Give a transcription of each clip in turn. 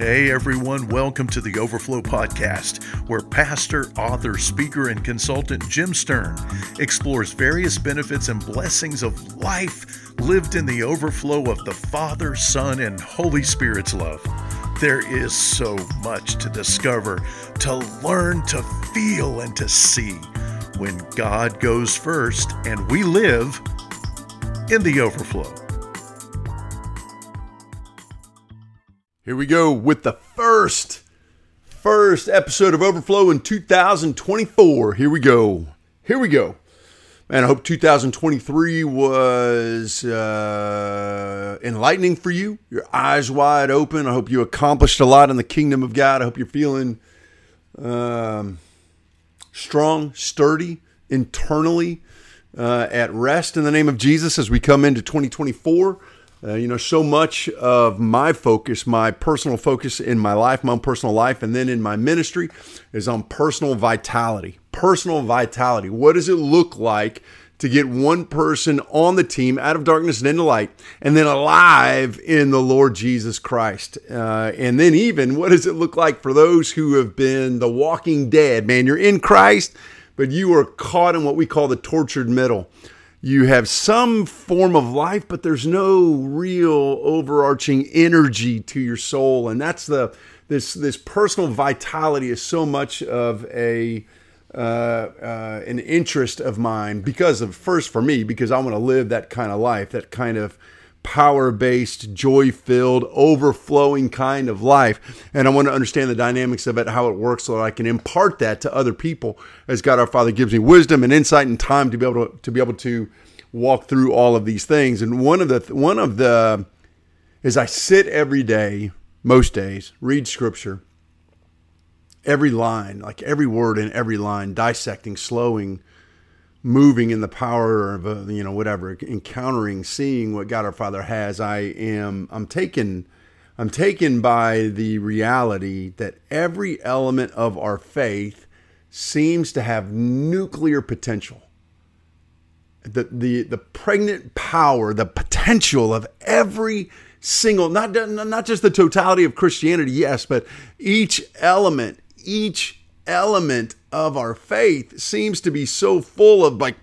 Hey everyone, welcome to the Overflow Podcast, where pastor, author, speaker, and consultant Jim Stern explores various benefits and blessings of life lived in the overflow of the Father, Son, and Holy Spirit's love. There is so much to discover, to learn, to feel, and to see when God goes first and we live in the overflow. Here we go with the first first episode of Overflow in 2024. Here we go. Here we go. Man, I hope 2023 was uh, enlightening for you. Your eyes wide open. I hope you accomplished a lot in the kingdom of God. I hope you're feeling um, strong, sturdy, internally uh, at rest in the name of Jesus as we come into 2024. Uh, you know, so much of my focus, my personal focus in my life, my own personal life, and then in my ministry is on personal vitality. Personal vitality. What does it look like to get one person on the team out of darkness and into light, and then alive in the Lord Jesus Christ? Uh, and then, even, what does it look like for those who have been the walking dead? Man, you're in Christ, but you are caught in what we call the tortured middle you have some form of life, but there's no real overarching energy to your soul. And that's the this this personal vitality is so much of a uh, uh, an interest of mine because of first for me because I want to live that kind of life, that kind of power based, joy filled, overflowing kind of life. And I want to understand the dynamics of it, how it works, so that I can impart that to other people as God our Father gives me wisdom and insight and time to be able to, to be able to walk through all of these things. And one of the, one of the, is I sit every day, most days, read scripture, every line, like every word in every line, dissecting, slowing, moving in the power of uh, you know whatever encountering seeing what god our father has i am i'm taken i'm taken by the reality that every element of our faith seems to have nuclear potential. The the the pregnant power the potential of every single not not just the totality of christianity yes but each element each element of our faith seems to be so full of like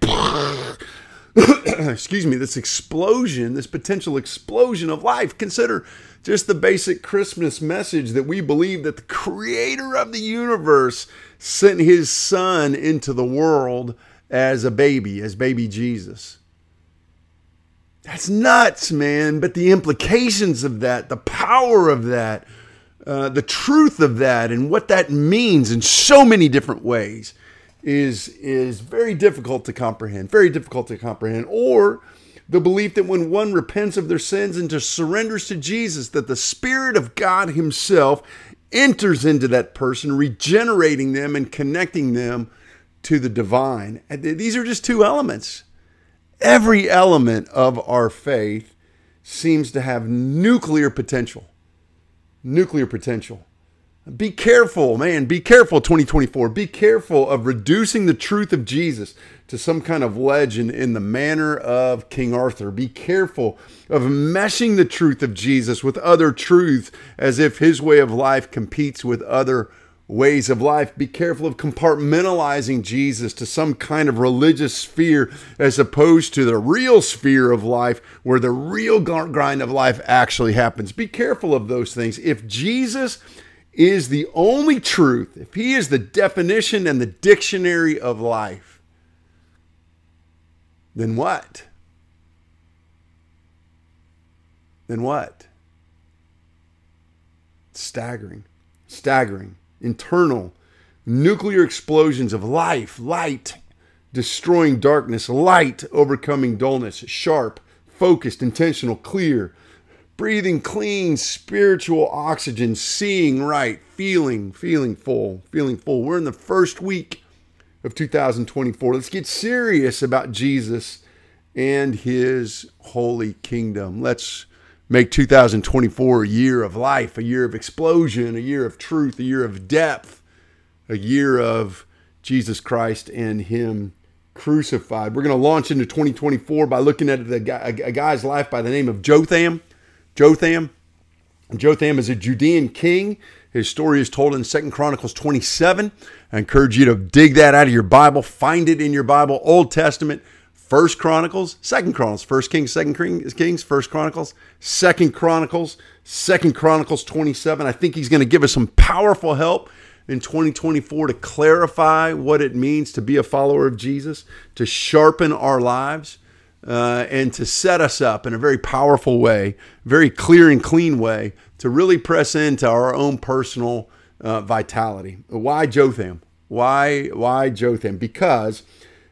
excuse me this explosion this potential explosion of life. Consider just the basic christmas message that we believe that the creator of the universe sent his son into the world as a baby as baby jesus. That's nuts man but the implications of that the power of that uh, the truth of that and what that means in so many different ways is is very difficult to comprehend very difficult to comprehend. Or the belief that when one repents of their sins and just surrenders to Jesus that the spirit of God himself enters into that person regenerating them and connecting them to the divine. These are just two elements. Every element of our faith seems to have nuclear potential nuclear potential. Be careful, man. Be careful, 2024. Be careful of reducing the truth of Jesus to some kind of legend in the manner of King Arthur. Be careful of meshing the truth of Jesus with other truths as if his way of life competes with other ways of life. Be careful of compartmentalizing Jesus to some kind of religious sphere as opposed to the real sphere of life where the real grind of life actually happens. Be careful of those things. If Jesus is the only truth, if he is the definition and the dictionary of life, then what? Then what? Staggering. Staggering internal nuclear explosions of life, light destroying darkness, light overcoming dullness, sharp, focused, intentional, clear, breathing clean spiritual oxygen, seeing right, feeling, feeling full, feeling full. We're in the first week of 2024. Let's get serious about Jesus and his holy kingdom. Let's make 2024 a year of life, a year of explosion, a year of truth, a year of depth, a year of Jesus Christ and Him crucified. We're going to launch into 2024 by looking at guy, a guy's life by the name of Jotham. Jotham. Jotham is a Judean king. His story is told in Second Chronicles 27. I encourage you to dig that out of your Bible, find it in your Bible, Old Testament, First Chronicles, Second Chronicles, First Kings, Second Kings, First Chronicles, Second Chronicles, Second Chronicles 27. I think he's going to give us some powerful help in 2024 to clarify what it means to be a follower of Jesus, to sharpen our lives, uh, and to set us up in a very powerful way, very clear and clean way to really press into our own personal uh, vitality. Why Jotham? Why why Jotham? Because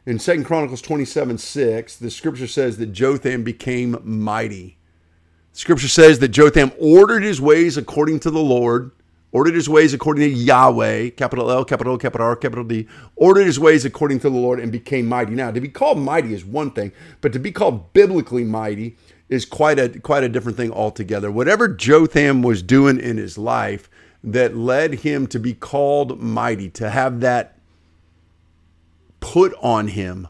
in Second Chronicles 27 6, the scripture says that Jotham became mighty. Scripture says that Jotham ordered his ways according to the Lord, ordered his ways according to Yahweh, capital L, capital O, capital R, capital D, ordered his ways according to the Lord and became mighty. Now, to be called mighty is one thing, but to be called biblically mighty is quite a quite a different thing altogether. Whatever Jotham was doing in his life that led him to be called mighty, to have that put on him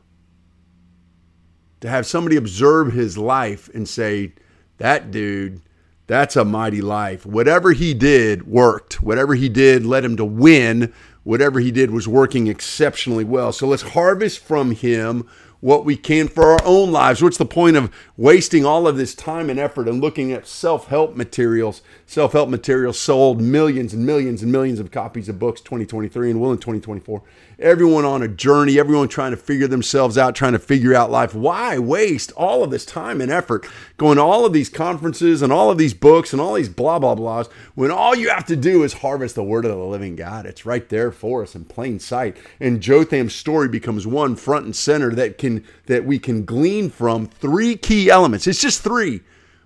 to have somebody observe his life and say, that dude, that's a mighty life. Whatever he did worked. Whatever he did led him to win. Whatever he did was working exceptionally well. So let's harvest from him what we can for our own lives. What's the point of wasting all of this time and effort and looking at self help materials? Self help materials sold millions and millions and millions of copies of books 2023 and will in 2024 everyone on a journey, everyone trying to figure themselves out, trying to figure out life. Why waste all of this time and effort going to all of these conferences and all of these books and all these blah, blah, blahs when all you have to do is harvest the word of the living God? It's right there for us in plain sight. And Jotham's story becomes one front and center that can that we can glean from three key elements. It's just three.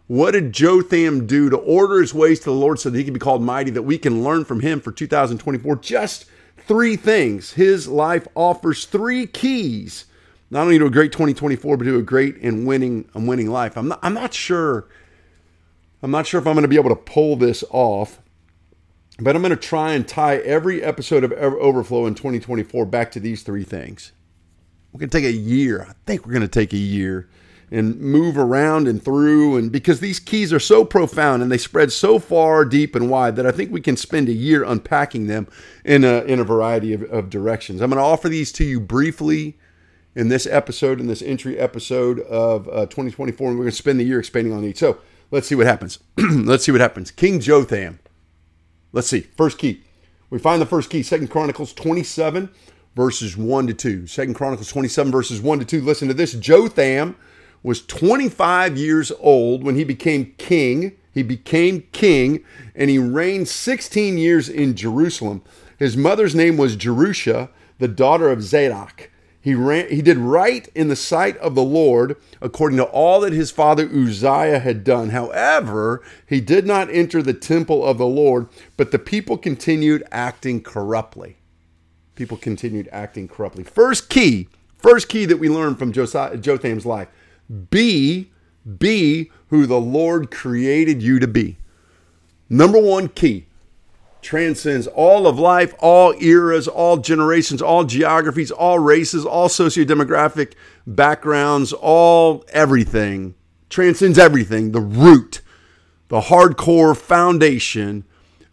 What did Jotham do to order his ways to the Lord so that he can be called mighty, that we can learn from him for 2024? Just three things. His life offers three keys, not only to a great 2024, but to a great and winning, a winning life. I'm not, I'm not sure. I'm not sure if I'm going to be able to pull this off, but I'm going to try and tie every episode of Overflow in 2024 back to these three things. We're going to take a year. I think we're going to take a year and move around and through and because these keys are so profound and they spread so far deep and wide that I think we can spend a year unpacking them in a, in a variety of, of directions. I'm going to offer these to you briefly in this episode, in this entry episode of uh, 2024, and we're going to spend the year expanding on each. So let's see what happens. let's see what happens. King Jotham. Let's see. First key. We find the first key, Second Chronicles 27, verses 1 to 2. Second Chronicles 27, verses 1 to 2. Listen to this. Jotham was 25 years old when he became king. He became king and he reigned 16 years in Jerusalem. His mother's name was Jerusha, the daughter of Zadok. He, ran, he did right in the sight of the Lord according to all that his father Uzziah had done. However, he did not enter the temple of the Lord, but the people continued acting corruptly. People continued acting corruptly. First key, first key that we learn from Josiah, Jotham's life be, be who the Lord created you to be. Number one key transcends all of life, all eras, all generations, all geographies, all races, all sociodemographic backgrounds, all everything. Transcends everything. The root, the hardcore foundation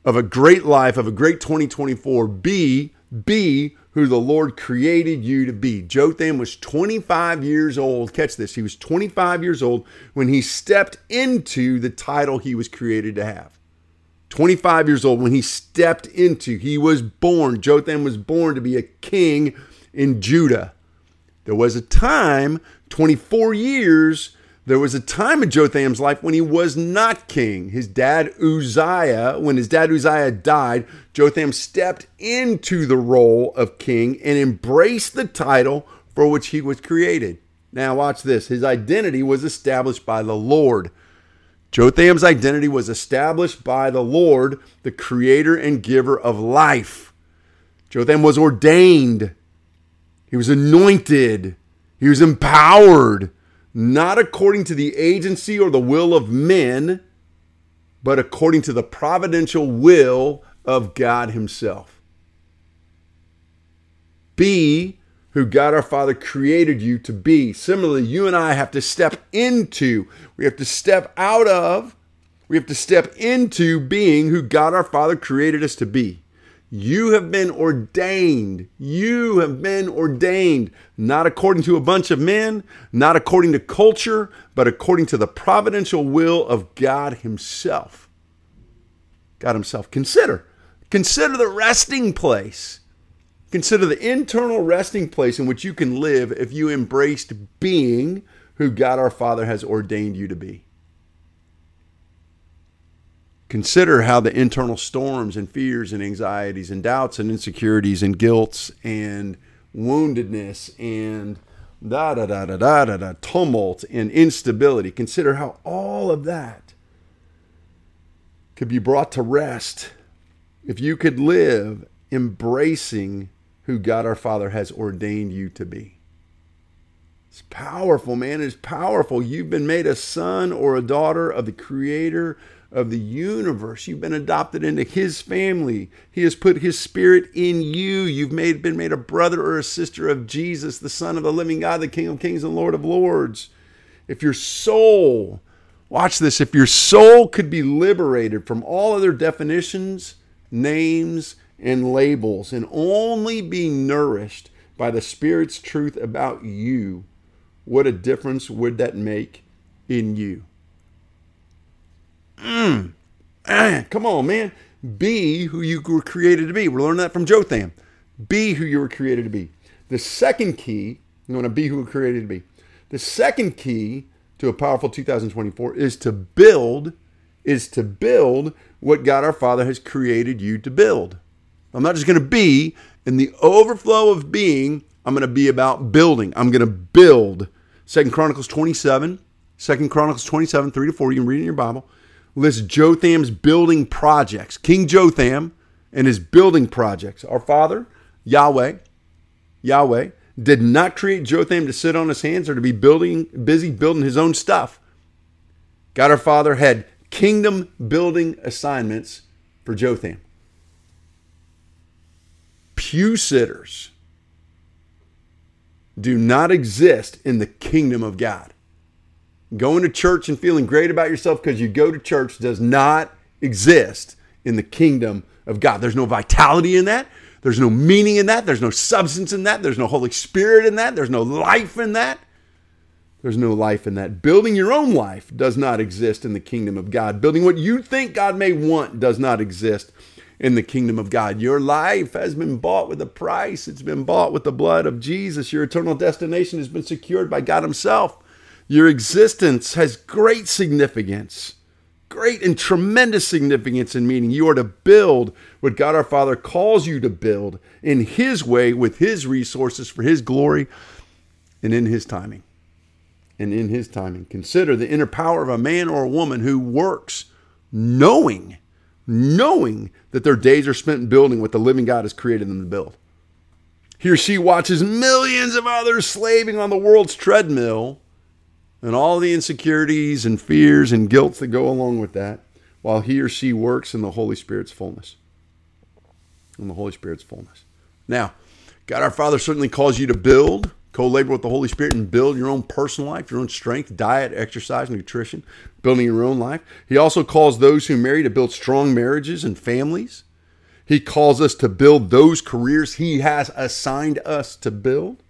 of a great life, of a great 2024. Be, be who the Lord created you to be. Jotham was 25 years old. Catch this. He was 25 years old when he stepped into the title he was created to have. 25 years old when he stepped into, he was born. Jotham was born to be a king in Judah. There was a time, 24 years there was a time in Jotham's life when he was not king. His dad Uzziah, when his dad Uzziah died, Jotham stepped into the role of king and embraced the title for which he was created. Now, watch this. His identity was established by the Lord. Jotham's identity was established by the Lord, the creator and giver of life. Jotham was ordained, he was anointed, he was empowered not according to the agency or the will of men, but according to the providential will of God Himself. Be who God our Father created you to be. Similarly, you and I have to step into, we have to step out of We have to step into being who God our Father created us to be. You have been ordained. You have been ordained, not according to a bunch of men, not according to culture, but according to the providential will of God Himself. God Himself. Consider, consider the resting place. Consider the internal resting place in which you can live if you embraced being who God our Father has ordained you to be. Consider how the internal storms and fears and anxieties and doubts and insecurities and guilts and woundedness and da da da da da da da tumult and instability. Consider how all of that could be brought to rest if you could live embracing who God our Father has ordained you to be. It's powerful, man. It's powerful. You've been made a son or a daughter of the Creator of the universe. You've been adopted into his family. He has put his spirit in you. You've made, been made a brother or a sister of Jesus, the Son of the living God, the King of kings and Lord of lords. If your soul, watch this, if your soul could be liberated from all other definitions, names, and labels, and only be nourished by the Spirit's truth about you, what a difference would that make in you? Mm. Ah, come on, man. Be who you were created to be. We're learning that from Jotham. Be who you were created to be. The second key, you want to be who you were created to be. The second key to a powerful 2024 is to build, is to build what God our Father has created you to build. I'm not just going to be in the overflow of being, I'm going to be about building. I'm going to build. Second Chronicles 27, Second Chronicles 27, 3 to 4. You can read in your Bible lists Jotham's building projects. King Jotham and his building projects. Our father, Yahweh, Yahweh, did not create Jotham to sit on his hands or to be building, busy building his own stuff. God our Father had kingdom building assignments for Jotham. Pew sitters do not exist in the kingdom of God. Going to church and feeling great about yourself because you go to church does not exist in the kingdom of God. There's no vitality in that. There's no meaning in that. There's no substance in that. There's no Holy Spirit in that. There's no life in that. There's no life in that. Building your own life does not exist in the kingdom of God. Building what you think God may want does not exist in the kingdom of God. Your life has been bought with a price, it's been bought with the blood of Jesus. Your eternal destination has been secured by God Himself. Your existence has great significance, great and tremendous significance and meaning. You are to build what God our Father calls you to build in His way with His resources for His glory and in His timing. And in His timing. Consider the inner power of a man or a woman who works knowing, knowing that their days are spent building what the living God has created them to build. He or she watches millions of others slaving on the world's treadmill and all the insecurities and fears and guilt that go along with that while he or she works in the Holy Spirit's fullness. In the Holy Spirit's fullness. Now, God our Father certainly calls you to build, co labor with the Holy Spirit, and build your own personal life, your own strength, diet, exercise, nutrition, building your own life. He also calls those who marry to build strong marriages and families. He calls us to build those careers He has assigned us to build.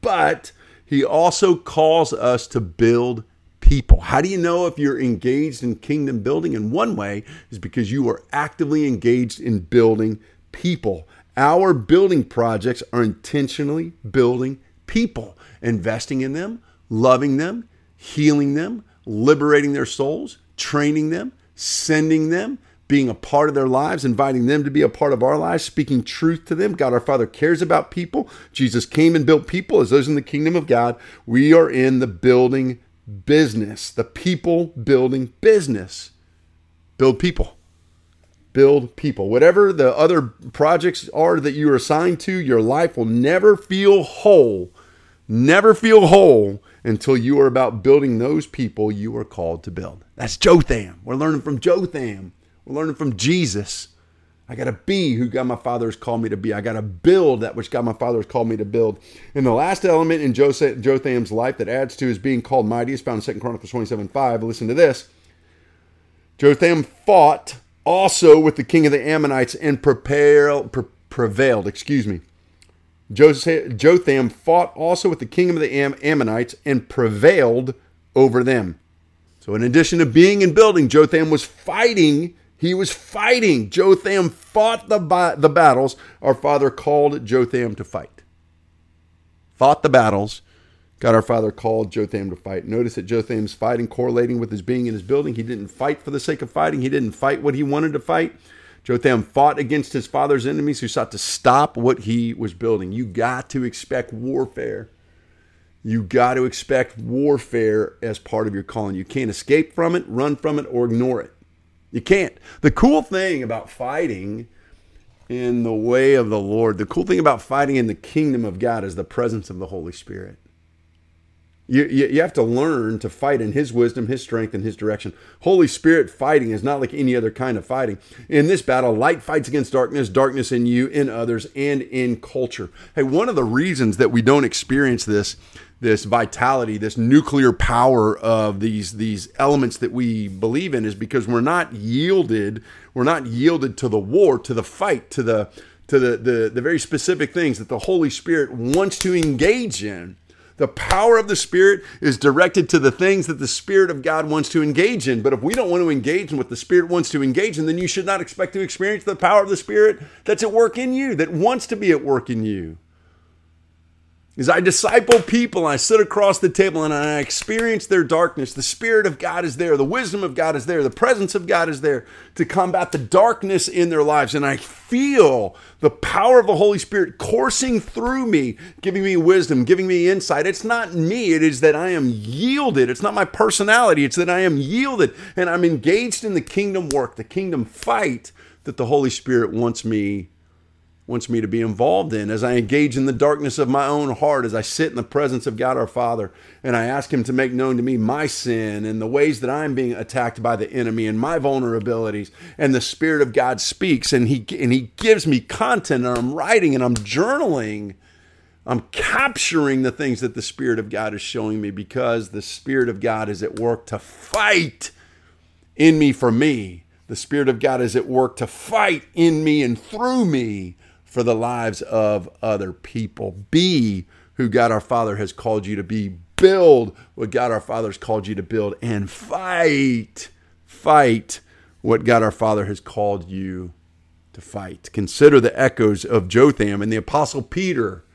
But he also calls us to build people. How do you know if you're engaged in kingdom building? And one way is because you are actively engaged in building people. Our building projects are intentionally building people, investing in them, loving them, healing them, liberating their souls, training them, sending them, being a part of their lives, inviting them to be a part of our lives, speaking truth to them. God our Father cares about people. Jesus came and built people as those in the kingdom of God. We are in the building business, the people building business. Build people. Build people. Whatever the other projects are that you are assigned to, your life will never feel whole. Never feel whole until you are about building those people you are called to build. That's Jotham. We're learning from Jotham. We're learning from Jesus. I got to be who God my Father has called me to be. I got to build that which God my Father has called me to build. And the last element in Joseph Jotham's life that adds to his being called mighty is found in 2 Chronicles 27 5. Listen to this. Jotham fought also with the king of the Ammonites and pre- prevailed. Excuse me. Jotham fought also with the king of the Am- Ammonites and prevailed over them. So, in addition to being and building, Jotham was fighting. He was fighting. Jotham fought the, the battles. Our father called Jotham to fight. Fought the battles. God our Father called Jotham to fight. Notice that Jotham's fighting correlating with his being in his building. He didn't fight for the sake of fighting. He didn't fight what he wanted to fight. Jotham fought against his father's enemies who sought to stop what he was building. You got to expect warfare. You got to expect warfare as part of your calling. You can't escape from it, run from it, or ignore it. You can't. The cool thing about fighting in the way of the Lord, the cool thing about fighting in the kingdom of God is the presence of the Holy Spirit. You, you, you, have to learn to fight in His wisdom, His strength, and His direction. Holy Spirit fighting is not like any other kind of fighting. In this battle, light fights against darkness, darkness in you, in others, and in culture. Hey, one of the reasons that we don't experience this this vitality, this nuclear power of these these elements that we believe in is because we're not yielded, we're not yielded to the war, to the fight, to the to the, the, the very specific things that the Holy Spirit wants to engage in. The power of the Spirit is directed to the things that the Spirit of God wants to engage in. But if we don't want to engage in what the Spirit wants to engage in, then you should not expect to experience the power of the Spirit that's at work in you, that wants to be at work in you. As I disciple people, I sit across the table and I experience their darkness. The Spirit of God is there, the wisdom of God is there, the presence of God is there to combat the darkness in their lives. And I feel the power of the Holy Spirit coursing through me, giving me wisdom, giving me insight. It's not me, it is that I am yielded. It's not my personality, it's that I am yielded and I'm engaged in the kingdom work, the kingdom fight that the Holy Spirit wants me wants me to be involved in as I engage in the darkness of my own heart, as I sit in the presence of God our Father, and I ask Him to make known to me my sin and the ways that I'm being attacked by the enemy and my vulnerabilities. And the Spirit of God speaks, and He and He gives me content, and I'm writing and I'm journaling. I'm capturing the things that the Spirit of God is showing me because the Spirit of God is at work to fight in me for me. The Spirit of God is at work to fight in me and through me for the lives of other people. Be who God our Father has called you to be. Build what God our Father has called you to build and fight, fight what God our Father has called you to fight. Consider the echoes of Jotham and the Apostle Peter.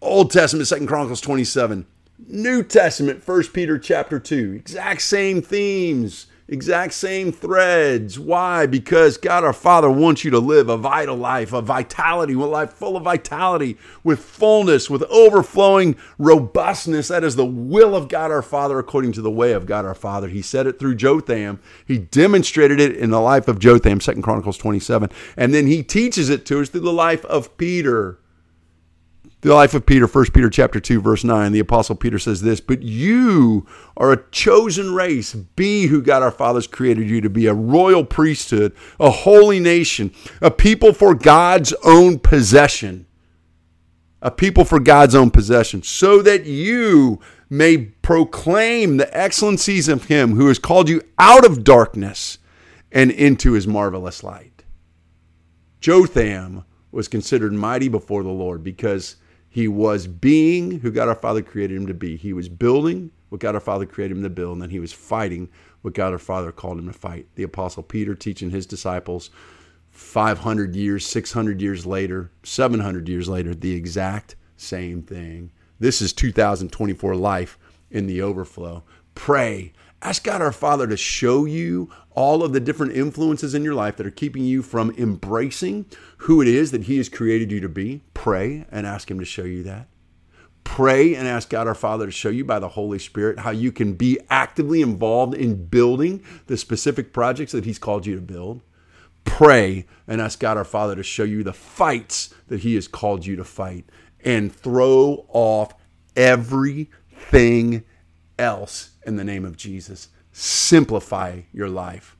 Old Testament, Second Chronicles 27. New Testament, First Peter chapter 2. Exact same themes exact same threads. Why? Because God our Father wants you to live a vital life, a vitality, a life full of vitality, with fullness, with overflowing robustness. That is the will of God our Father according to the way of God our Father. He said it through Jotham. He demonstrated it in the life of Jotham, Second Chronicles 27. And then he teaches it to us through the life of Peter the life of Peter, 1 Peter chapter 2, verse 9, the apostle Peter says this, but you are a chosen race. Be who God our fathers created you to be, a royal priesthood, a holy nation, a people for God's own possession. A people for God's own possession, so that you may proclaim the excellencies of him who has called you out of darkness and into his marvelous light. Jotham was considered mighty before the Lord because he was being who God our Father created him to be. He was building what God our Father created him to build, and then he was fighting what God our Father called him to fight. The Apostle Peter teaching his disciples 500 years, 600 years later, 700 years later, the exact same thing. This is 2024 life in the overflow. Pray Ask God our Father to show you all of the different influences in your life that are keeping you from embracing who it is that He has created you to be. Pray and ask Him to show you that. Pray and ask God our Father to show you by the Holy Spirit how you can be actively involved in building the specific projects that He's called you to build. Pray and ask God our Father to show you the fights that He has called you to fight and throw off everything else in the name of Jesus. Simplify your life.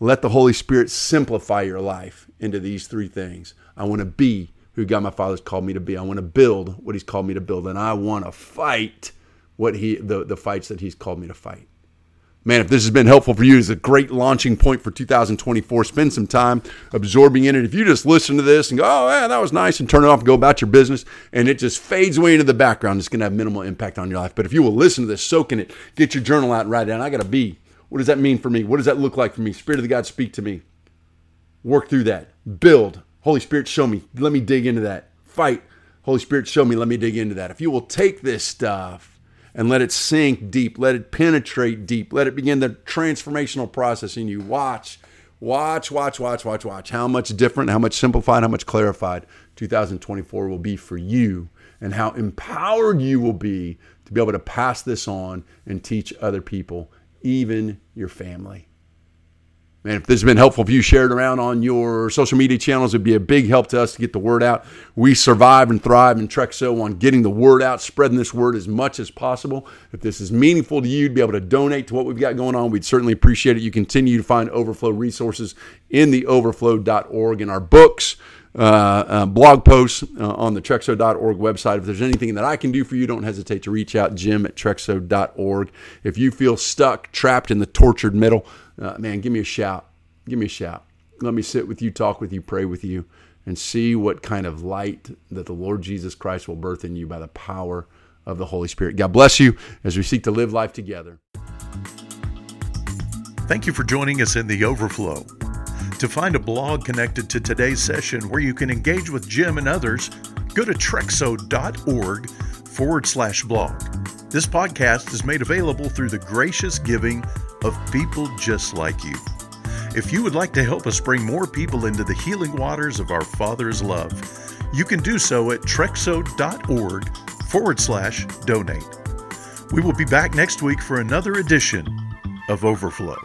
Let the Holy Spirit simplify your life into these three things. I want to be who God my Father's called me to be. I want to build what He's called me to build, and I want to fight what He the, the fights that He's called me to fight. Man, if this has been helpful for you, it's a great launching point for 2024. Spend some time absorbing in it. If you just listen to this and go, oh, yeah, that was nice, and turn it off and go about your business, and it just fades away into the background, it's going to have minimal impact on your life. But if you will listen to this, soak in it, get your journal out and write it down. I got to be. What does that mean for me? What does that look like for me? Spirit of the God, speak to me. Work through that. Build. Holy Spirit, show me. Let me dig into that. Fight. Holy Spirit, show me. Let me dig into that. If you will take this stuff, and let it sink deep, let it penetrate deep, let it begin the transformational process in you. Watch, watch, watch, watch, watch, watch how much different, how much simplified, how much clarified 2024 will be for you, and how empowered you will be to be able to pass this on and teach other people, even your family. And if this has been helpful for you, share it around on your social media channels. It'd be a big help to us to get the word out. We survive and thrive in Trexo on getting the word out, spreading this word as much as possible. If this is meaningful to you to be able to donate to what we've got going on, we'd certainly appreciate it. You continue to find Overflow resources in the overflow.org in our books. Uh, uh, blog posts uh, on the Trexo.org website. If there's anything that I can do for you, don't hesitate to reach out, Jim at Trexo.org. If you feel stuck, trapped in the tortured middle, uh, man, give me a shout. Give me a shout. Let me sit with you, talk with you, pray with you, and see what kind of light that the Lord Jesus Christ will birth in you by the power of the Holy Spirit. God bless you as we seek to live life together. Thank you for joining us in the Overflow. To find a blog connected to today's session where you can engage with Jim and others, go to trexo.org forward slash blog. This podcast is made available through the gracious giving of people just like you. If you would like to help us bring more people into the healing waters of our Father's love, you can do so at trexo.org forward slash donate. We will be back next week for another edition of Overflow.